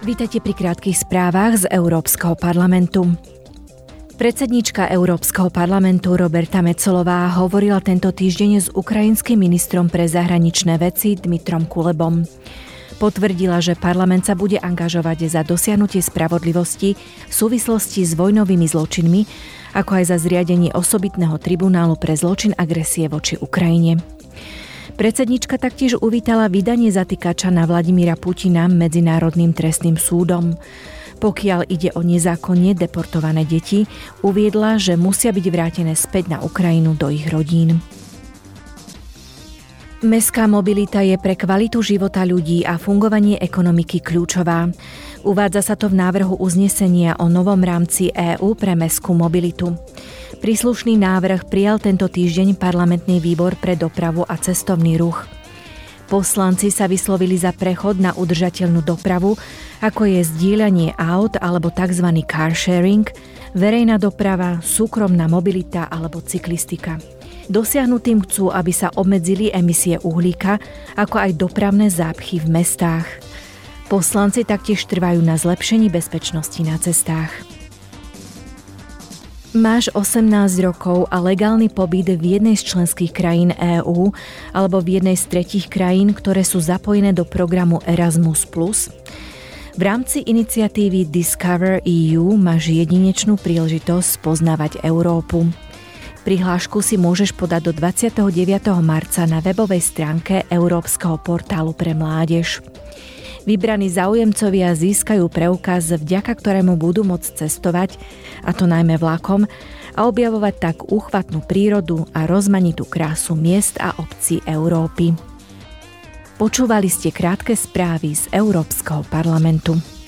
Vítajte pri krátkých správach z Európskeho parlamentu. Predsednička Európskeho parlamentu Roberta Mecolová hovorila tento týždeň s ukrajinským ministrom pre zahraničné veci Dmitrom Kulebom. Potvrdila, že parlament sa bude angažovať za dosiahnutie spravodlivosti v súvislosti s vojnovými zločinmi, ako aj za zriadenie osobitného tribunálu pre zločin agresie voči Ukrajine. Predsednička taktiež uvítala vydanie zatýkača na Vladimíra Putina Medzinárodným trestným súdom. Pokiaľ ide o nezákonne deportované deti, uviedla, že musia byť vrátené späť na Ukrajinu do ich rodín. Mestská mobilita je pre kvalitu života ľudí a fungovanie ekonomiky kľúčová. Uvádza sa to v návrhu uznesenia o novom rámci EÚ pre mestskú mobilitu. Príslušný návrh prijal tento týždeň parlamentný výbor pre dopravu a cestovný ruch. Poslanci sa vyslovili za prechod na udržateľnú dopravu, ako je zdieľanie aut alebo tzv. car sharing, verejná doprava, súkromná mobilita alebo cyklistika. Dosiahnutým chcú, aby sa obmedzili emisie uhlíka, ako aj dopravné zápchy v mestách. Poslanci taktiež trvajú na zlepšení bezpečnosti na cestách. Máš 18 rokov a legálny pobyt v jednej z členských krajín EÚ alebo v jednej z tretích krajín, ktoré sú zapojené do programu Erasmus+. V rámci iniciatívy Discover EU máš jedinečnú príležitosť poznávať Európu. Prihlášku si môžeš podať do 29. marca na webovej stránke Európskeho portálu pre mládež. Vybraní záujemcovia získajú preukaz, vďaka ktorému budú môcť cestovať, a to najmä vlakom, a objavovať tak úchvatnú prírodu a rozmanitú krásu miest a obcí Európy. Počúvali ste krátke správy z Európskeho parlamentu.